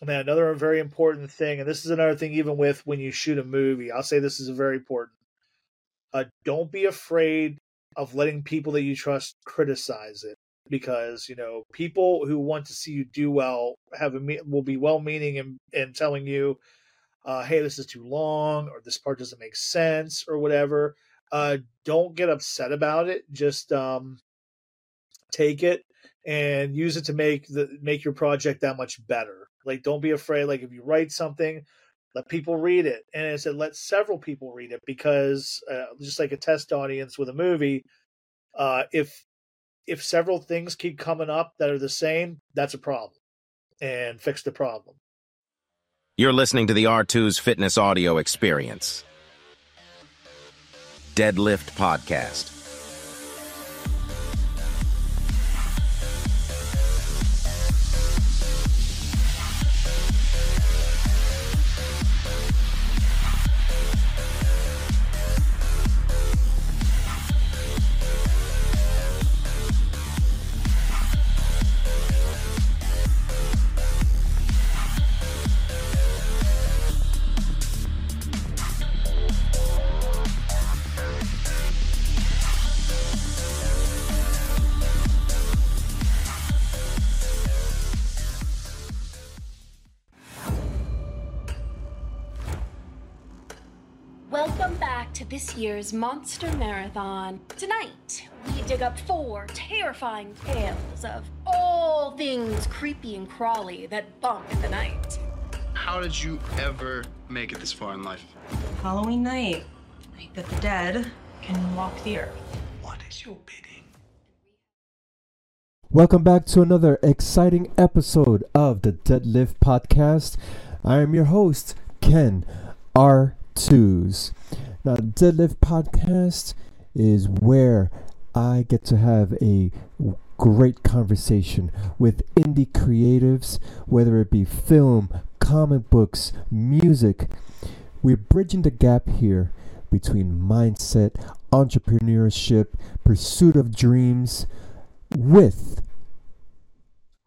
And then another very important thing, and this is another thing even with when you shoot a movie, I'll say this is very important. Uh, don't be afraid of letting people that you trust criticize it because you know people who want to see you do well have a will be well meaning and and telling you uh, hey this is too long or this part doesn't make sense or whatever uh, don't get upset about it just um, take it and use it to make the make your project that much better like don't be afraid like if you write something let people read it. And i said let several people read it because uh, just like a test audience with a movie uh, if if several things keep coming up that are the same that's a problem and fix the problem. You're listening to the Artuz fitness audio experience. Deadlift podcast this year's Monster Marathon. Tonight, we dig up four terrifying tales of all things creepy and crawly that bump in the night. How did you ever make it this far in life? Halloween night, night that the dead can walk the earth. What is your bidding? Welcome back to another exciting episode of the Deadlift Podcast. I am your host, Ken Artuz. Now, the Deadlift Podcast is where I get to have a great conversation with indie creatives, whether it be film, comic books, music. We're bridging the gap here between mindset, entrepreneurship, pursuit of dreams, with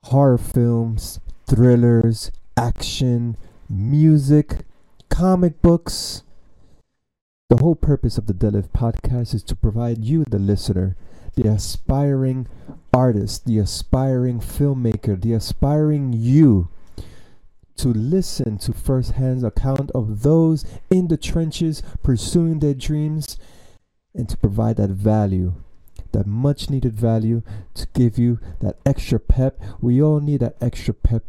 horror films, thrillers, action, music, comic books the whole purpose of the Deadlift podcast is to provide you, the listener, the aspiring artist, the aspiring filmmaker, the aspiring you, to listen to firsthand account of those in the trenches pursuing their dreams and to provide that value that much needed value to give you that extra pep. We all need that extra pep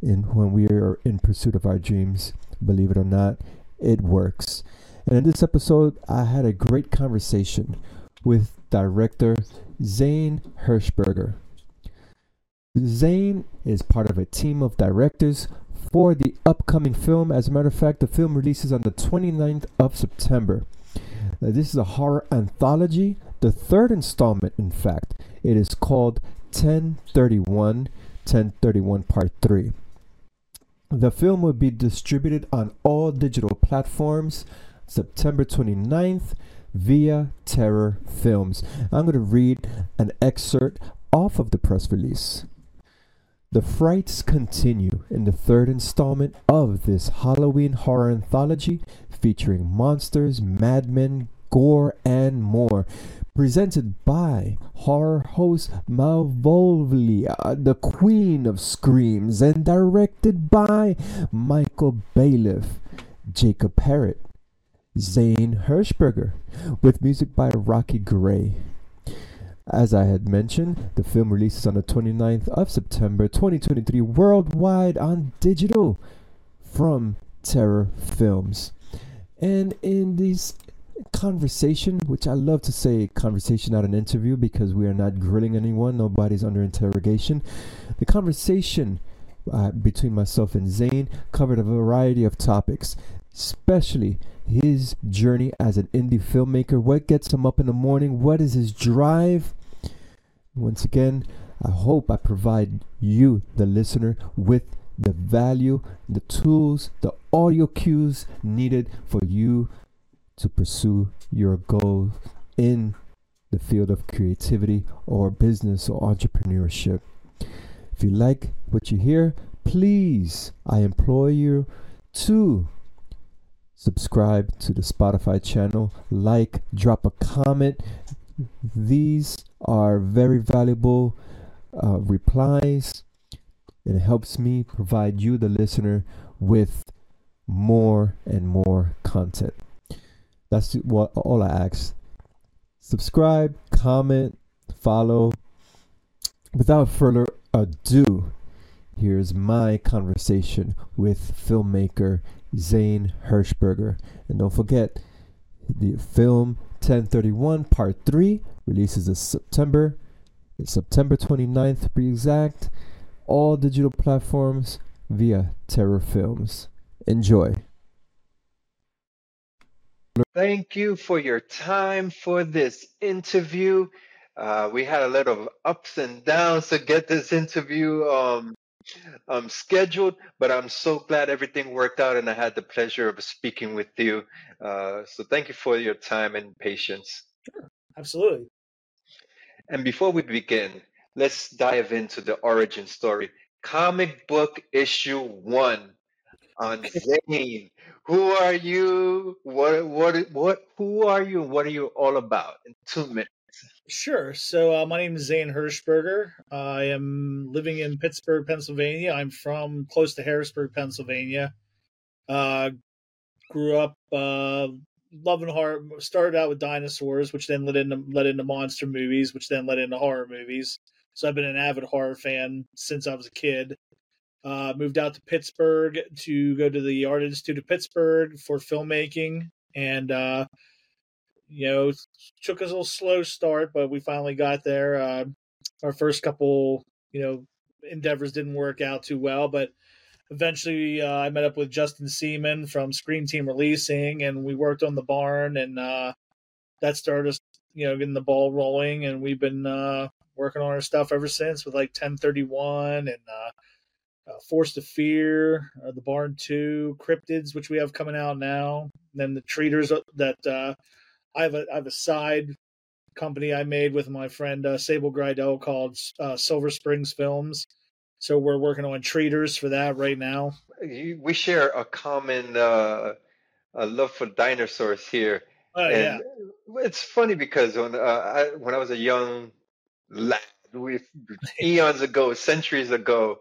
in when we are in pursuit of our dreams. Believe it or not it works and in this episode, I had a great conversation with director Zane Hershberger. Zane is part of a team of directors for the upcoming film. As a matter of fact, the film releases on the 29th of September. Now, this is a horror anthology, the third installment, in fact. It is called 1031, 1031 Part 3. The film will be distributed on all digital platforms September 29th via Terror Films. I'm going to read an excerpt off of the press release. The frights continue in the third installment of this Halloween horror anthology featuring monsters, madmen, gore, and more. Presented by horror host Malvolia, the queen of screams, and directed by Michael Bailiff, Jacob Parrott, Zane Hershberger, with music by Rocky Gray. As I had mentioned, the film releases on the 29th of September 2023 worldwide on digital from Terror Films. And in this conversation, which I love to say conversation, not an interview, because we are not grilling anyone, nobody's under interrogation. The conversation uh, between myself and Zane covered a variety of topics, especially his journey as an indie filmmaker, what gets him up in the morning, what is his drive. Once again, I hope I provide you, the listener, with the value, the tools, the audio cues needed for you to pursue your goals in the field of creativity or business or entrepreneurship. If you like what you hear, please, I implore you to subscribe to the Spotify channel, like, drop a comment. These are very valuable uh, replies. It helps me provide you, the listener, with more and more content. That's what all I ask. Subscribe, comment, follow. Without further ado, here's my conversation with filmmaker Zane Hershberger. And don't forget, the film 1031 Part 3 releases this September. It's September 29th to be exact. All digital platforms via Terror Films. Enjoy. Thank you for your time for this interview. Uh, we had a lot of ups and downs to get this interview um, um, scheduled, but I'm so glad everything worked out and I had the pleasure of speaking with you. Uh, so thank you for your time and patience. Sure, Absolutely. And before we begin, let's dive into the origin story. Comic book issue one on Zane. Who are you? What what what? Who are you? What are you all about? In two minutes. Sure. So uh, my name is Zane Hershberger. I am living in Pittsburgh, Pennsylvania. I'm from close to Harrisburg, Pennsylvania. Uh, grew up uh, loving horror. Started out with dinosaurs, which then led into led into monster movies, which then led into horror movies. So I've been an avid horror fan since I was a kid. Uh, moved out to Pittsburgh to go to the Art Institute of Pittsburgh for filmmaking, and uh, you know, took us a little slow start, but we finally got there. Uh, our first couple, you know, endeavors didn't work out too well, but eventually uh, I met up with Justin Seaman from Scream Team Releasing, and we worked on the barn, and uh, that started us, you know, getting the ball rolling, and we've been uh, working on our stuff ever since with like 1031 and uh, uh, Force of Fear, uh, The Barn 2, Cryptids, which we have coming out now. And then the Treaters that uh, I have a I have a side company I made with my friend uh, Sable Grydell called uh, Silver Springs Films. So we're working on treaters for that right now. We share a common uh, a love for dinosaurs here. Oh yeah, it's funny because when uh, I, when I was a young lad, we eons ago, centuries ago,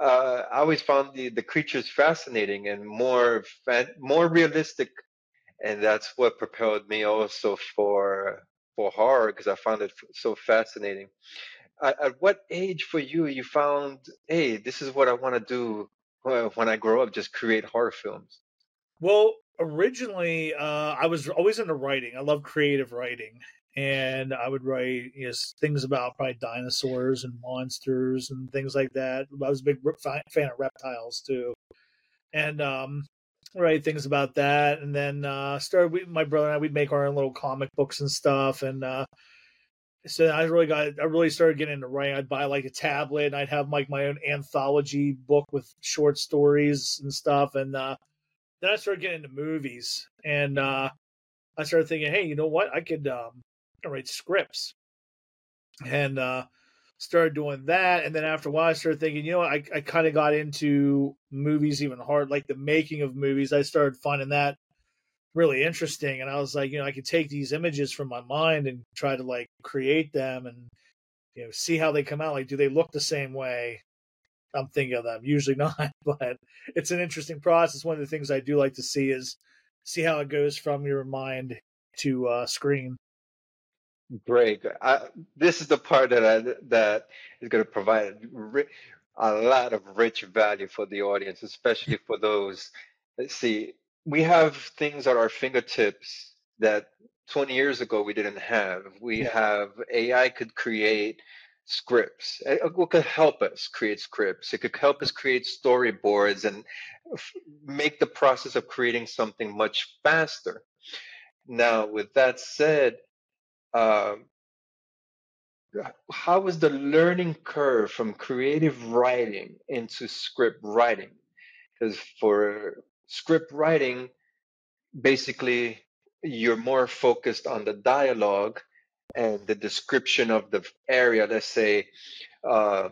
uh, I always found the, the creatures fascinating and more more realistic, and that's what propelled me also for for horror because I found it so fascinating. At, at, what age for you you found, hey, this is what I want to do when I grow up, just create horror films? Well, originally, uh, I was always into writing. I love creative writing, and I would write you know, things about probably dinosaurs and monsters and things like that. I was a big fan of reptiles too, and um, write things about that. And then uh, started we, my brother and I we'd make our own little comic books and stuff. And uh, so I really got I really started getting into writing. I'd buy like a tablet and I'd have like my own anthology book with short stories and stuff. And uh, then I started getting into movies and uh, I started thinking, hey, you know what? I could um, write scripts. And uh, started doing that. And then after a while, I started thinking, you know, I, I kind of got into movies even hard, like the making of movies. I started finding that really interesting. And I was like, you know, I could take these images from my mind and try to like create them and, you know, see how they come out. Like, do they look the same way? I'm thinking of them. Usually not, but it's an interesting process. One of the things I do like to see is see how it goes from your mind to uh, screen. Great. I, this is the part that I, that is going to provide a lot of rich value for the audience, especially for those. Let's see, we have things at our fingertips that 20 years ago we didn't have. We yeah. have AI could create scripts. It could help us create scripts. It could help us create storyboards and make the process of creating something much faster. Now, with that said, uh, how was the learning curve from creative writing into script writing? Because for script writing, basically, you're more focused on the dialogue and the description of the area. Let's say, uh,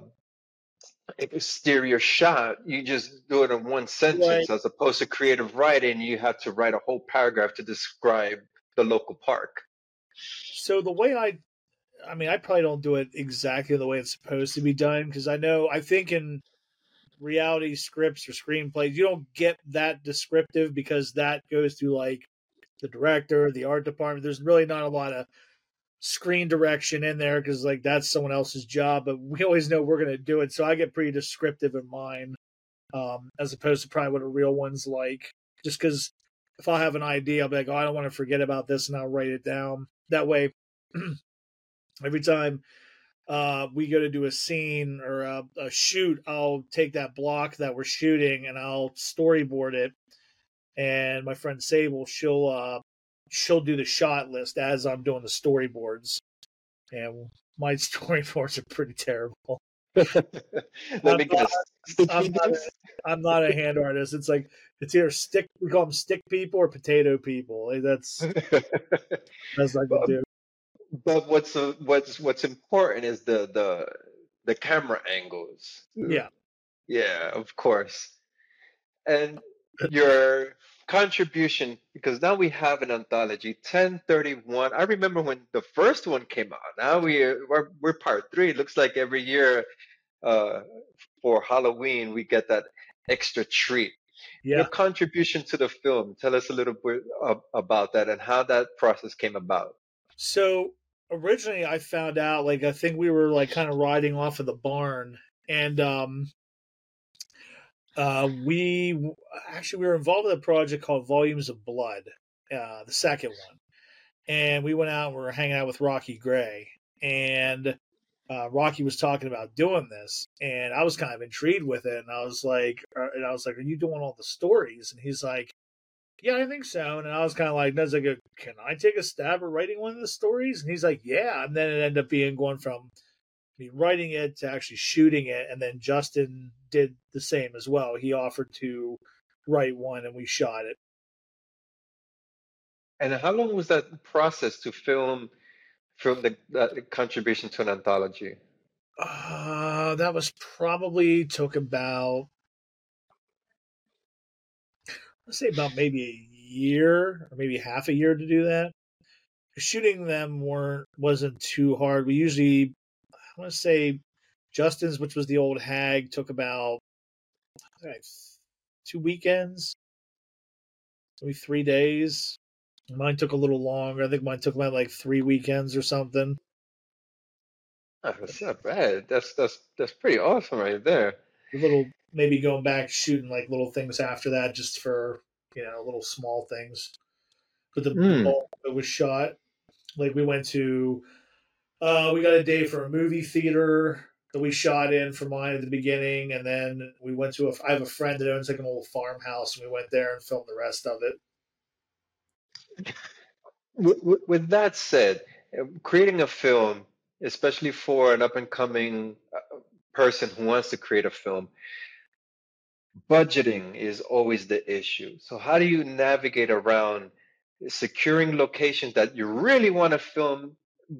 exterior shot, you just do it in one sentence as opposed to creative writing, you have to write a whole paragraph to describe the local park. So the way I I mean, I probably don't do it exactly the way it's supposed to be done because I know I think in reality scripts or screenplays you don't get that descriptive because that goes through like the director, the art department. There's really not a lot of screen direction in there because like that's someone else's job, but we always know we're gonna do it. So I get pretty descriptive in mine, um, as opposed to probably what a real one's like. Just because if I have an idea, I'll be like, oh, I don't want to forget about this, and I'll write it down. That way, every time uh, we go to do a scene or a, a, shoot, I'll take that block that we're shooting and I'll storyboard it. And my friend Sable, she'll uh, she'll do the shot list as I'm doing the storyboards. And my storyboards are pretty terrible. I'm, not, I'm, not a, I'm not a hand artist. It's like it's either stick we call them stick people or potato people. That's that's I can do. But what's uh, what's what's important is the the the camera angles. Yeah. Yeah, of course. And your contribution because now we have an anthology 1031 i remember when the first one came out. Now we are, we're, we're part three. It looks like every year uh, for halloween we get that extra treat. Yeah. your contribution to the film tell us a little bit about that and how that process came about. So originally i found out like i think we were like kind of riding off of the barn and um uh, we actually we were involved with a project called Volumes of Blood, uh, the second one, and we went out and we were hanging out with Rocky Gray, and uh, Rocky was talking about doing this, and I was kind of intrigued with it, and I was like, uh, and I was like, "Are you doing all the stories?" And he's like, "Yeah, I think so." And I was kind of like, "Does like, can I take a stab at writing one of the stories?" And he's like, "Yeah." And then it ended up being going from me writing it to actually shooting it, and then Justin did the same as well. He offered to write one, and we shot it. And how long was that process to film film the, the contribution to an anthology? Uh, that was probably took about let's say about maybe a year or maybe half a year to do that. Shooting them weren't wasn't too hard. We usually I want to say Justin's, which was the old hag, took about two weekends, maybe three days. Mine took a little longer. I think mine took about like three weekends or something. Oh, that's not bad. That's that's that's pretty awesome right there. A little maybe going back shooting like little things after that, just for you know little small things. But the mm. bulk that was shot, like we went to uh, we got a day for a movie theater that we shot in for mine at the beginning, and then we went to a. I have a friend that owns like an old farmhouse, and we went there and filmed the rest of it. With, with that said, uh, creating a film, especially for an up and coming uh, person who wants to create a film, budgeting is always the issue. So, how do you navigate around securing locations that you really want to film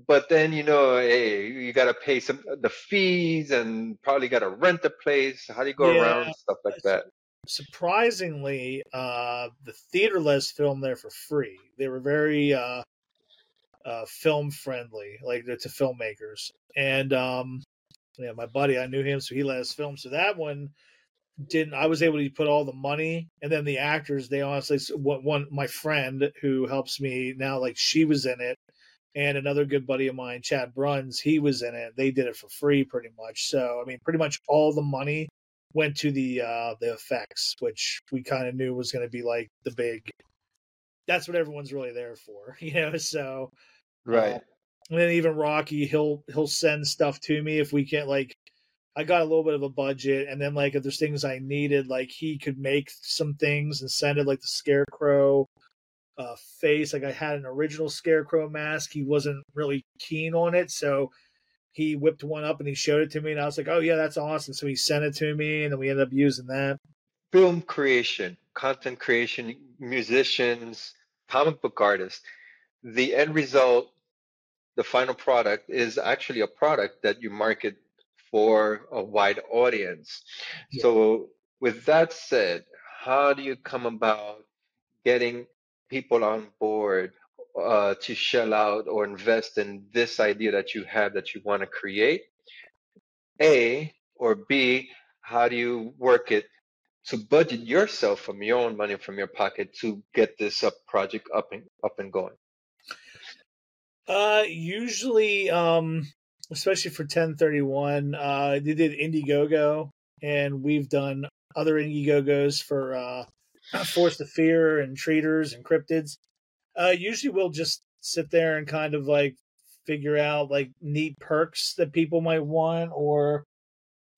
but then you know, hey, you got to pay some the fees and probably got to rent a place. How do you go yeah, around stuff like that? Surprisingly, uh, the theater lets film there for free. They were very uh, uh, film friendly, like to filmmakers. And um, yeah, my buddy, I knew him, so he let us film. So that one didn't. I was able to put all the money, and then the actors. They honestly, one, one my friend who helps me now, like she was in it and another good buddy of mine, Chad Bruns, he was in it. They did it for free pretty much. So I mean, pretty much all the money went to the uh the effects, which we kind of knew was going to be like the big. That's what everyone's really there for, you know. So right. Uh, and then even Rocky, he'll he'll send stuff to me if we can't like. I got a little bit of a budget, and then like if there's things I needed, like he could make some things and send it, like the Scarecrow uh, face. Like I had an original Scarecrow mask. He wasn't really keen on it, so he whipped one up and he showed it to me, and I was like, "Oh yeah, that's awesome." So he sent it to me, and then we ended up using that. Film creation, content creation, musicians, comic book artists. The end result, the final product, is actually a product that you market for a wide audience. Yeah. So, with that said, how do you come about getting people on board uh, to shell out or invest in this idea that you have that you want to create? A or B, how do you work it to budget yourself from your own money from your pocket to get this up project up and up and going? Uh, usually, um, especially for 1031, uh, they did Indiegogo, and we've done other Indiegogos for uh, Force of Fear and Treaters and Cryptids. Uh, usually, we'll just sit there and kind of like figure out like neat perks that people might want, or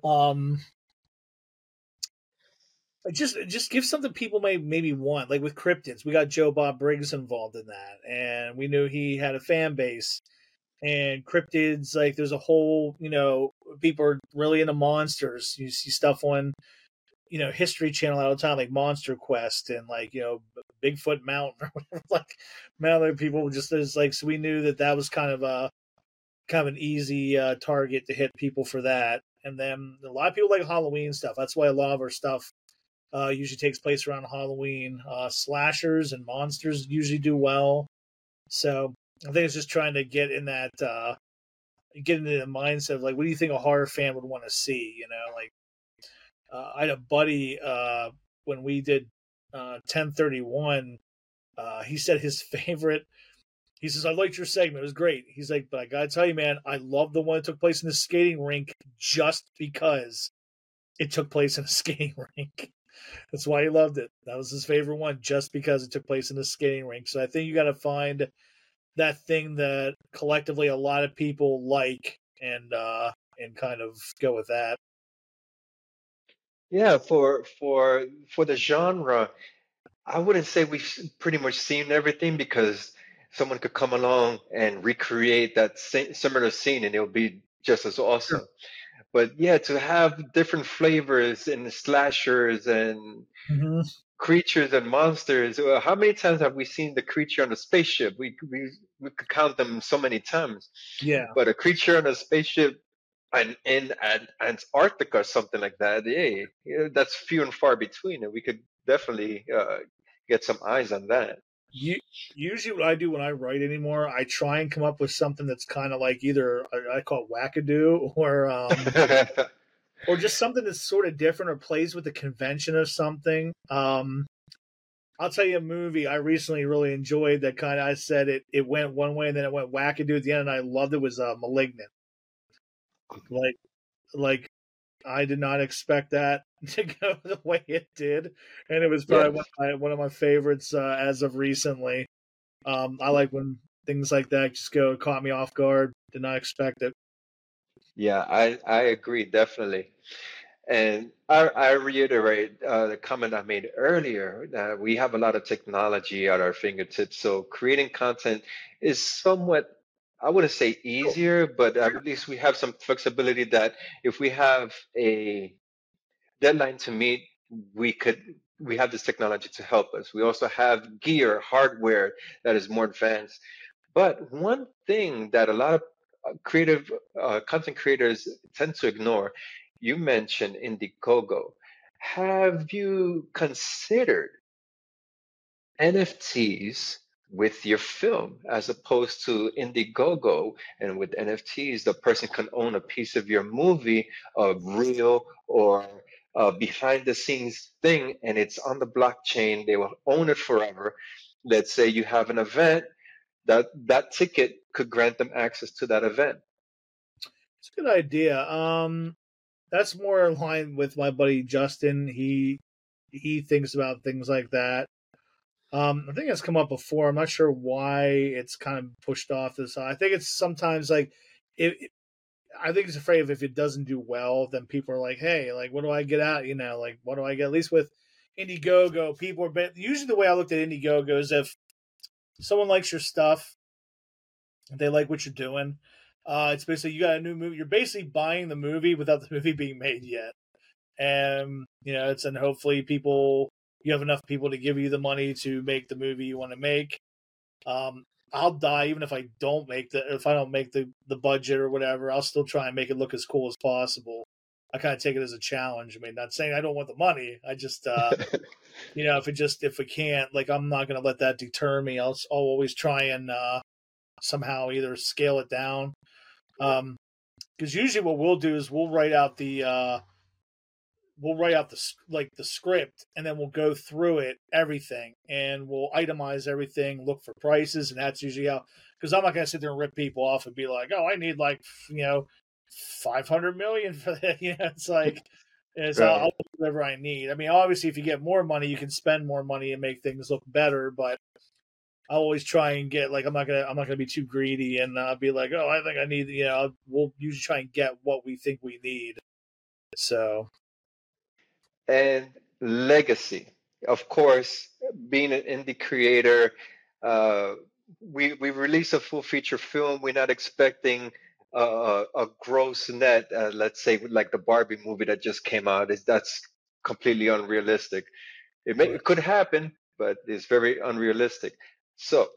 um, just just give something people may maybe want. Like with Cryptids, we got Joe Bob Briggs involved in that, and we knew he had a fan base. And cryptids, like there's a whole, you know, people are really into monsters. You see stuff on, you know, History Channel all the time, like Monster Quest and like you know Bigfoot Mountain or whatever. Like, man, people just is like so we knew that that was kind of a kind of an easy uh, target to hit people for that. And then a lot of people like Halloween stuff. That's why a lot of our stuff uh, usually takes place around Halloween. Uh, slashers and monsters usually do well. So I think it's just trying to get in that, uh, get into the mindset of like, what do you think a horror fan would want to see? You know, like uh, I had a buddy uh, when we did 1031. Uh, he said his favorite. He says, I liked your segment. It was great. He's like, but I gotta tell you, man, I love the one that took place in the skating rink just because it took place in a skating rink. That's why he loved it. That was his favorite one, just because it took place in a skating rink. So I think you got to find that thing that collectively a lot of people like, and uh, and kind of go with that. Yeah, for for for the genre, I wouldn't say we've pretty much seen everything because someone could come along and recreate that similar scene and it'll be just as awesome. Sure but yeah, to have different flavors and slashers and mm-hmm. creatures and monsters. Uh, how many times have we seen the creature on a spaceship? We we we could count them so many times. Yeah. But a creature on a spaceship and in Antarctica or something like that, yeah, that's few and far between, and we could definitely uh, get some eyes on that you, usually what I do when I write anymore, I try and come up with something that's kind of like either I, I call it wackadoo or um, or just something that's sort of different or plays with the convention of something. Um, I'll tell you a movie I recently really enjoyed that kind of I said it it went one way and then it went wackadoo at the end and I loved it was uh, Malignant. Like like I did not expect that to go the way it did, and it was probably one, of my, one of my favorites uh, as of recently. Um, I like when things like that just go caught me off guard. Did not expect it. Yeah, I I agree definitely, and I I reiterate uh, the comment I made earlier that we have a lot of technology at our fingertips. So creating content is somewhat I wouldn't say easier, but at least we have some flexibility that if we have a deadline to meet, we could we have this technology to help us. We also have gear, hardware that is more advanced. But one thing that a lot of uh, creative uh, content creators tend to ignore, you mentioned Indiegogo. Have you considered NFTs with your film as opposed to Indiegogo. And with NFTs, the person can own a piece of your movie, a reel or a behind the scenes thing, and it's on the blockchain. They will own it forever. Let's say you have an event that that ticket could grant them access to that event. It's a good idea. Um, that's more in line with my buddy Justin. He he thinks about things like that. Um, I think it's come up before. I'm not sure why it's kind of pushed off this. I think it's sometimes like it, I think it's afraid of if it doesn't do well, then people are like, "Hey, like, what do I get out? You know, like, what do I get?" At least with Indiegogo, people are. But usually, the way I looked at Indiegogo is if someone likes your stuff, they like what you're doing. Uh, it's basically you got a new movie. You're basically buying the movie without the movie being made yet, and you know it's and hopefully people you have enough people to give you the money to make the movie you want to make. Um, I'll die even if I don't make the if I don't make the the budget or whatever. I'll still try and make it look as cool as possible. I kind of take it as a challenge. I mean, not saying I don't want the money. I just, uh, you know, if it just if we can't, like, I'm not going to let that deter me. I'll, I'll always try and uh, somehow either scale it down. Um, because usually what we'll do is we'll write out the uh, we'll write out the like the script and then we'll go through it everything and we'll itemize everything look for prices and that's usually how because i'm not going to sit there and rip people off and be like oh i need like you know 500 million for that you know it's like it's right. I'll, do whatever i need i mean obviously if you get more money you can spend more money and make things look better but I always try and get like I'm not gonna I'm not gonna be too greedy and uh, be like oh I think I need you know we'll usually try and get what we think we need so and legacy. Of course, being an indie creator, uh, we we release a full feature film. We're not expecting a, a gross net. Uh, let's say like the Barbie movie that just came out. Is that's completely unrealistic. It may it could happen, but it's very unrealistic. So,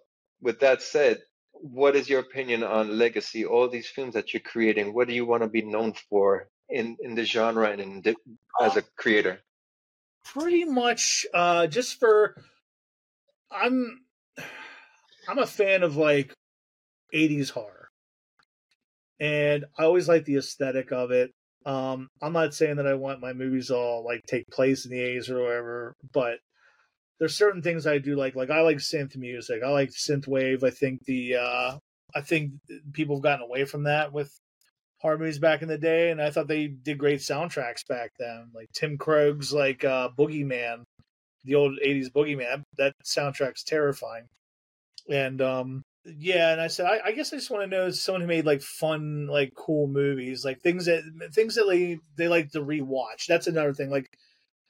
with that said, what is your opinion on legacy? All these films that you're creating, what do you want to be known for in in the genre and in the, as a creator? Pretty much, uh, just for I'm I'm a fan of like 80s horror, and I always like the aesthetic of it. Um, I'm not saying that I want my movies all like take place in the 80s or whatever, but there's certain things I do like. Like I like synth music. I like synth wave. I think the uh, I think people have gotten away from that with horror movies back in the day, and I thought they did great soundtracks back then. Like Tim Krog's like uh, Boogeyman, the old '80s Boogeyman. That soundtrack's terrifying. And um, yeah, and I said, I, I guess I just want to know someone who made like fun, like cool movies, like things that things that they they like to rewatch. That's another thing. Like,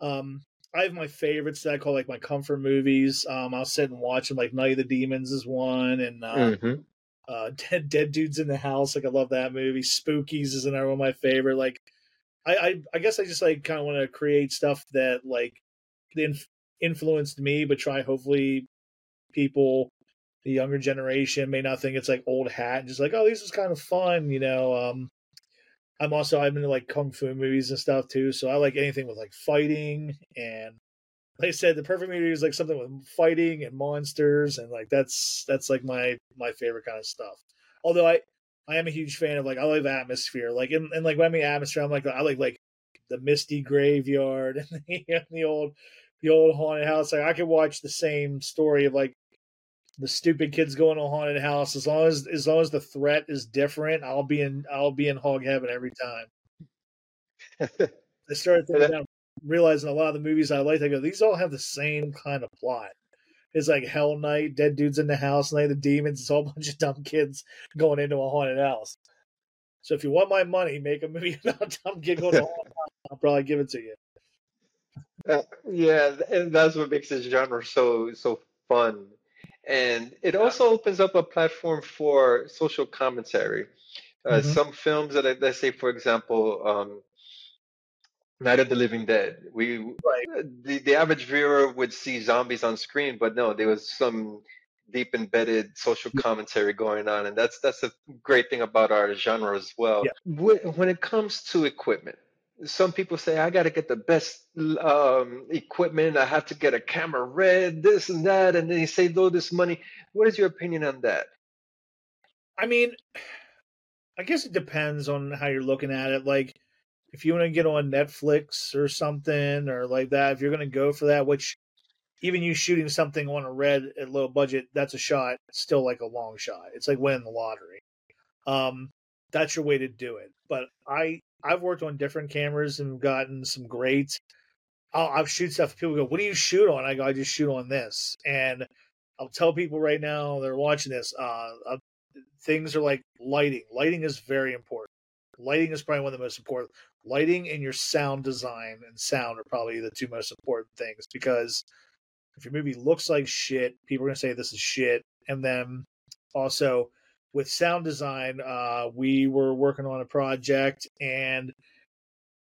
um, I have my favorites that I call like my comfort movies. Um, I'll sit and watch them. Like Night of the Demons is one, and uh, mm-hmm uh, Dead Dead Dudes in the House. Like I love that movie. Spookies is another one of my favorite. Like I I, I guess I just like kind of want to create stuff that like inf- influenced me, but try hopefully people the younger generation may not think it's like old hat and just like oh this is kind of fun you know um i'm also i'm into like kung fu movies and stuff too so i like anything with like fighting and like I said, the perfect movie is like something with fighting and monsters, and like that's that's like my my favorite kind of stuff. Although I I am a huge fan of like I love atmosphere, like and, and like when I mean atmosphere, I'm like I like like the misty graveyard and the, the old the old haunted house. Like I could watch the same story of like the stupid kids going to a haunted house as long as as long as the threat is different. I'll be in I'll be in hog heaven every time. I started thinking about realizing a lot of the movies I like, I go, these all have the same kind of plot. It's like Hell Night, Dead Dudes in the House, Night of the Demons. It's all a bunch of dumb kids going into a haunted house. So if you want my money, make a movie about dumb kid going to a haunted house. I'll probably give it to you. Uh, yeah, and that's what makes this genre so so fun. And it also opens up a platform for social commentary. Uh, mm-hmm. Some films that, let's say, for example, um, Night of the Living Dead. We right. the the average viewer would see zombies on screen, but no, there was some deep embedded social commentary going on, and that's that's a great thing about our genre as well. Yeah. When it comes to equipment, some people say I got to get the best um, equipment. I have to get a camera red, this and that, and then they save all this money. What is your opinion on that? I mean, I guess it depends on how you're looking at it. Like if you want to get on Netflix or something or like that, if you're going to go for that, which even you shooting something on a red at low budget, that's a shot. It's still like a long shot. It's like winning the lottery. Um, that's your way to do it. But I I've worked on different cameras and gotten some great. I'll, I'll shoot stuff. People go, "What do you shoot on?" I go, "I just shoot on this." And I'll tell people right now they're watching this. Uh, uh, things are like lighting. Lighting is very important. Lighting is probably one of the most important lighting and your sound design and sound are probably the two most important things because if your movie looks like shit, people are gonna say this is shit. And then also with sound design, uh, we were working on a project and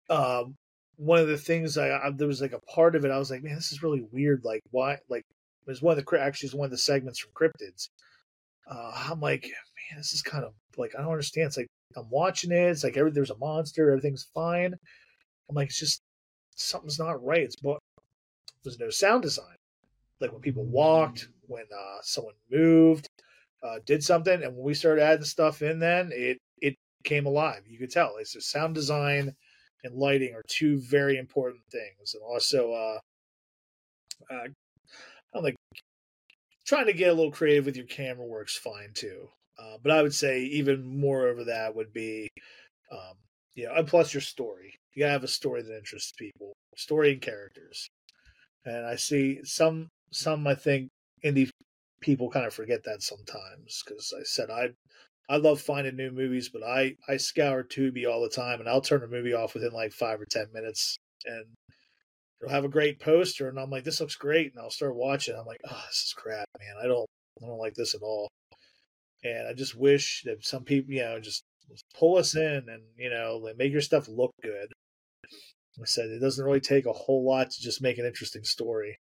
um, one of the things I, I, there was like a part of it I was like, man, this is really weird. Like why? Like it was one of the actually was one of the segments from Cryptids. uh, I'm like, man, this is kind of like I don't understand. It's like I'm watching it. It's like every there's a monster, everything's fine. I'm like, it's just something's not right. It's but there's no sound design. Like when people walked, when uh, someone moved, uh, did something, and when we started adding stuff in, then it it came alive. You could tell. It's just sound design and lighting are two very important things, and also uh, uh, I'm like trying to get a little creative with your camera works fine too. Uh, but I would say even more over that would be, um, you know, and plus your story. You gotta have a story that interests people, story and characters. And I see some some I think indie people kind of forget that sometimes because I said I I love finding new movies, but I I scour Tubi all the time, and I'll turn a movie off within like five or ten minutes, and it'll have a great poster, and I'm like, this looks great, and I'll start watching. I'm like, oh, this is crap, man. I don't I don't like this at all. And I just wish that some people, you know, just, just pull us in and you know, make your stuff look good. I said it doesn't really take a whole lot to just make an interesting story.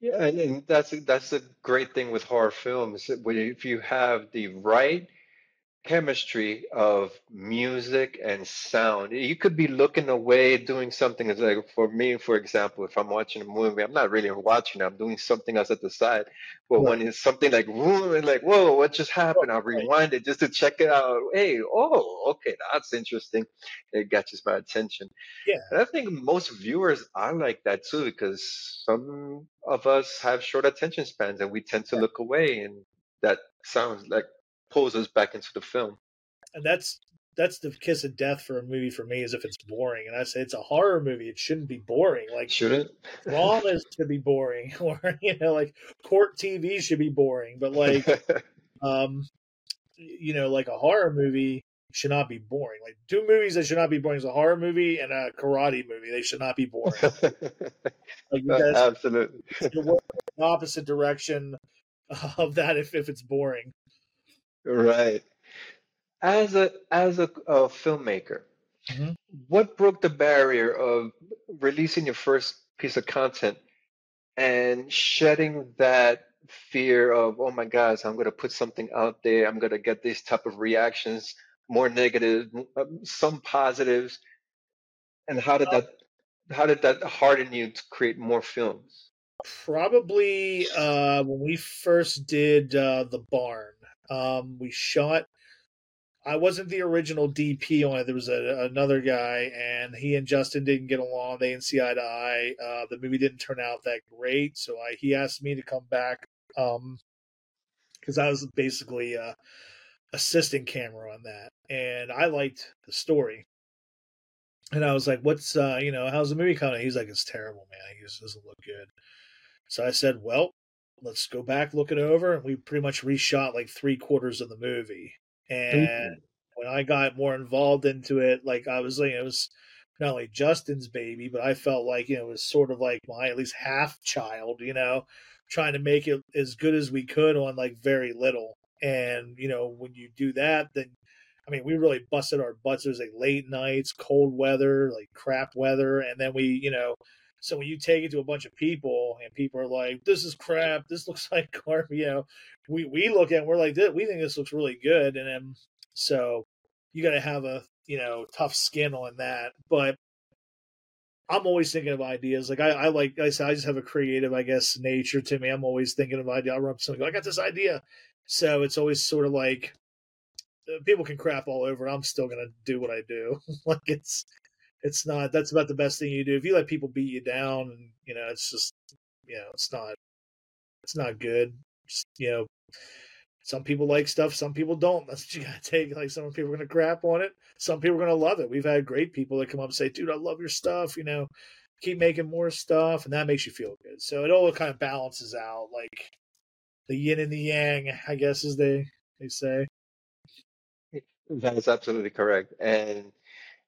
Yeah, and, and that's that's a great thing with horror films. If you have the right chemistry of music and sound. You could be looking away, doing something. It's like for me, for example, if I'm watching a movie, I'm not really watching. I'm doing something else at the side. But right. when it's something like whoa, like whoa, what just happened? I'll rewind it just to check it out. Hey, oh, okay, that's interesting. It catches my attention. Yeah, and I think most viewers are like that too, because some of us have short attention spans, and we tend to yeah. look away, and that sounds like pulls us back into the film. And that's that's the kiss of death for a movie for me is if it's boring. And I say it's a horror movie; it shouldn't be boring. Like shouldn't Raw is to be boring, or you know, like court TV should be boring. But like, um, you know, like a horror movie should not be boring. Like two movies that should not be boring is a horror movie and a karate movie. They should not be boring. like guys, absolutely, the opposite direction of that if if it's boring. Right. As a as a, a filmmaker, mm-hmm. what broke the barrier of releasing your first piece of content and shedding that fear of oh my gosh i'm going to put something out there i'm going to get these type of reactions more negative um, some positives and how did that how did that harden you to create more films probably uh when we first did uh the barn um, we shot. I wasn't the original DP on it. There was a, another guy, and he and Justin didn't get along. They didn't see eye to eye. Uh, the movie didn't turn out that great, so I, he asked me to come back Um because um, I was basically uh, assistant camera on that, and I liked the story. And I was like, "What's uh, you know, how's the movie coming?" He's like, "It's terrible, man. He just doesn't look good." So I said, "Well, let's go back, look it over. And we pretty much reshot like three quarters of the movie. And mm-hmm. when I got more involved into it, like I was like, it was not only Justin's baby, but I felt like, you know, it was sort of like my at least half child, you know, trying to make it as good as we could on like very little. And, you know, when you do that, then I mean, we really busted our butts. It was like late nights, cold weather, like crap weather. And then we, you know, so when you take it to a bunch of people and people are like, "This is crap. This looks like garbage," you know, we we look at it, we're like, "We think this looks really good," and then so you got to have a you know tough skin on that. But I'm always thinking of ideas. Like I, I like I said, I just have a creative, I guess, nature to me. I'm always thinking of ideas. I'll rub something. I got this idea. So it's always sort of like uh, people can crap all over. I'm still gonna do what I do. like it's it's not that's about the best thing you do. If you let people beat you down and you know it's just you know it's not it's not good. Just you know some people like stuff some people don't. That's what you gotta take like some people are gonna crap on it some people are gonna love it. We've had great people that come up and say dude i love your stuff you know keep making more stuff and that makes you feel good. So it all kind of balances out like the yin and the yang i guess as they they say. That is absolutely correct and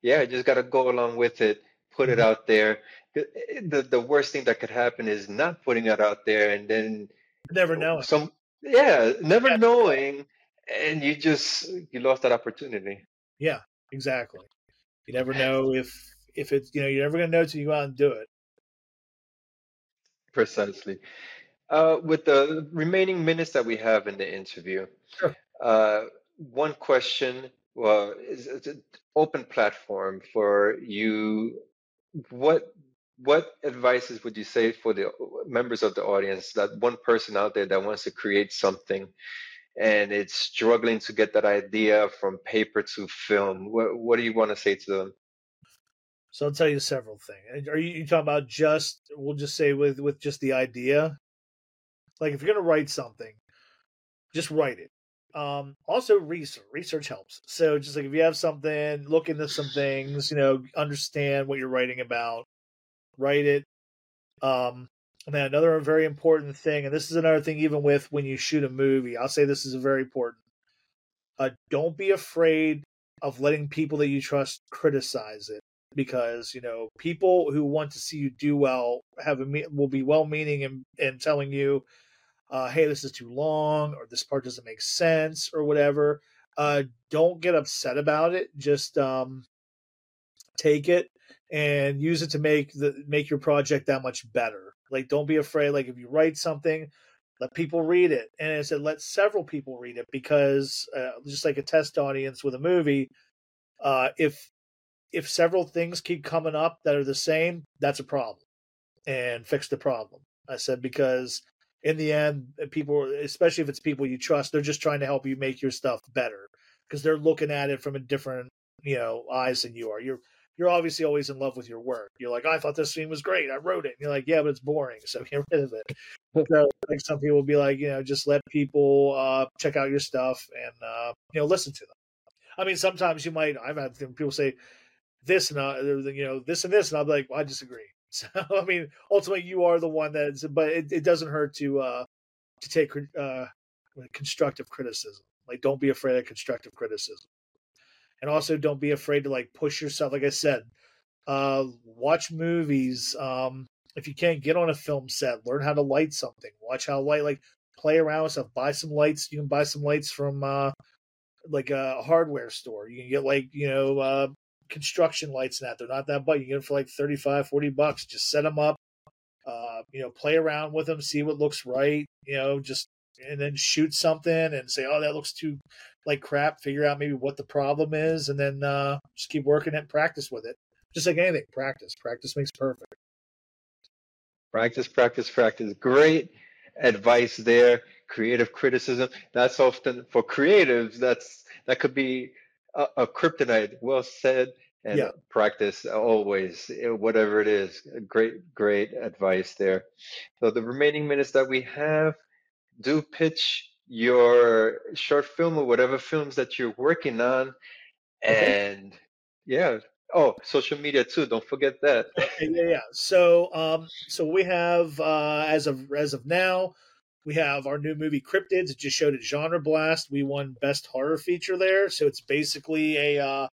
yeah, you just got to go along with it, put it mm-hmm. out there. The the worst thing that could happen is not putting it out there and then never know Some yeah, never yeah. knowing and you just you lost that opportunity. Yeah, exactly. You never know if if it's you know you're never gonna know till you go out and do it. Precisely. Uh, with the remaining minutes that we have in the interview, Sure. uh, one question well, is an open platform for you. What what advices would you say for the members of the audience that one person out there that wants to create something and it's struggling to get that idea from paper to film? What what do you want to say to them? So I'll tell you several things. Are you, you talking about just? We'll just say with with just the idea. Like if you're gonna write something, just write it. Um, also research. Research helps. So just like if you have something, look into some things. You know, understand what you're writing about. Write it. Um, and then another very important thing, and this is another thing, even with when you shoot a movie, I'll say this is very important. Uh, don't be afraid of letting people that you trust criticize it because you know people who want to see you do well have a will be well meaning and and telling you uh, hey this is too long or this part doesn't make sense or whatever uh, don't get upset about it just um, take it and use it to make the make your project that much better like don't be afraid like if you write something let people read it and i said let several people read it because uh, just like a test audience with a movie uh, if if several things keep coming up that are the same, that's a problem and fix the problem. I said, because in the end, uh, people, especially if it's people you trust, they're just trying to help you make your stuff better because they're looking at it from a different, you know, eyes than you are. You're, you're obviously always in love with your work. You're like, I thought this scene was great. I wrote it. And you're like, yeah, but it's boring. So get rid of it. so, like some people will be like, you know, just let people uh, check out your stuff and, uh, you know, listen to them. I mean, sometimes you might, I've had people say, this and uh, you know this and this, and I'm like, well, I disagree. So I mean, ultimately, you are the one that's, but it, it doesn't hurt to uh, to take uh, constructive criticism. Like, don't be afraid of constructive criticism, and also don't be afraid to like push yourself. Like I said, uh, watch movies. Um, if you can't get on a film set, learn how to light something. Watch how light, like play around with stuff. Buy some lights. You can buy some lights from uh, like a hardware store. You can get like you know uh, construction lights and that. They're not that but You get them for like 35, 40 bucks. Just set them up, uh, you know, play around with them, see what looks right, you know, just, and then shoot something and say, oh, that looks too like crap. Figure out maybe what the problem is and then uh, just keep working it practice with it. Just like anything, practice. Practice makes perfect. Practice, practice, practice. Great advice there. Creative criticism. That's often for creatives, that's that could be a, a kryptonite. Well said. And Yeah. practice always, eh, whatever it is. Great, great advice there. So the remaining minutes that we have, do pitch your short film or whatever films that you're working on. Okay. And yeah. Oh, social media too. Don't forget that. Okay, yeah, yeah. So, um, so we have uh, as of as of now, we have our new movie Cryptids. It just showed at Genre Blast. We won Best Horror Feature there. So it's basically a uh,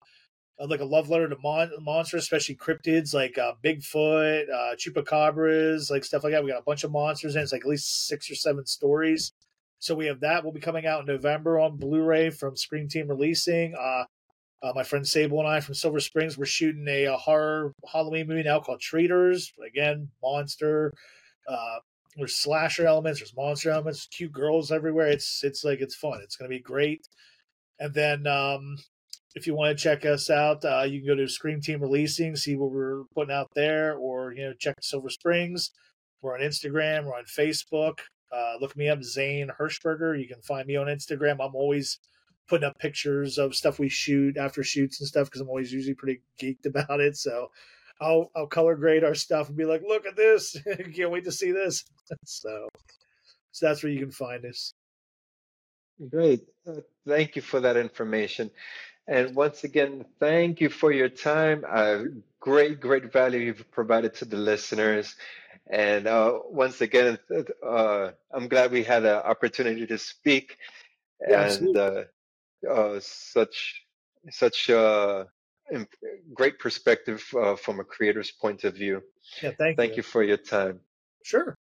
like a love letter to mon- monsters, especially cryptids like uh, Bigfoot, uh, chupacabras, like stuff like that. We got a bunch of monsters, and it's like at least six or seven stories. So we have that. We'll be coming out in November on Blu-ray from Scream Team Releasing. Uh, uh, my friend Sable and I from Silver Springs, we're shooting a, a horror Halloween movie now called Treaters. Again, monster. Uh, there's slasher elements, there's monster elements, cute girls everywhere. It's it's like it's fun. It's gonna be great. And then um, if you want to check us out, uh, you can go to Scream Team Releasing, see what we're putting out there, or you know check Silver Springs. We're on Instagram, we're on Facebook. Uh, look me up, Zane Hershberger. You can find me on Instagram. I'm always putting up pictures of stuff we shoot after shoots and stuff because I'm always usually pretty geeked about it. So I'll I'll color grade our stuff and be like, look at this. Can't wait to see this. so so that's where you can find us. Great. Uh, thank you for that information. And once again, thank you for your time. Uh, great, great value you've provided to the listeners. And uh, once again, uh, I'm glad we had an opportunity to speak. Yeah, and uh, uh, such such uh, great perspective uh, from a creator's point of view. Yeah, thank, Thank you. you for your time. Sure.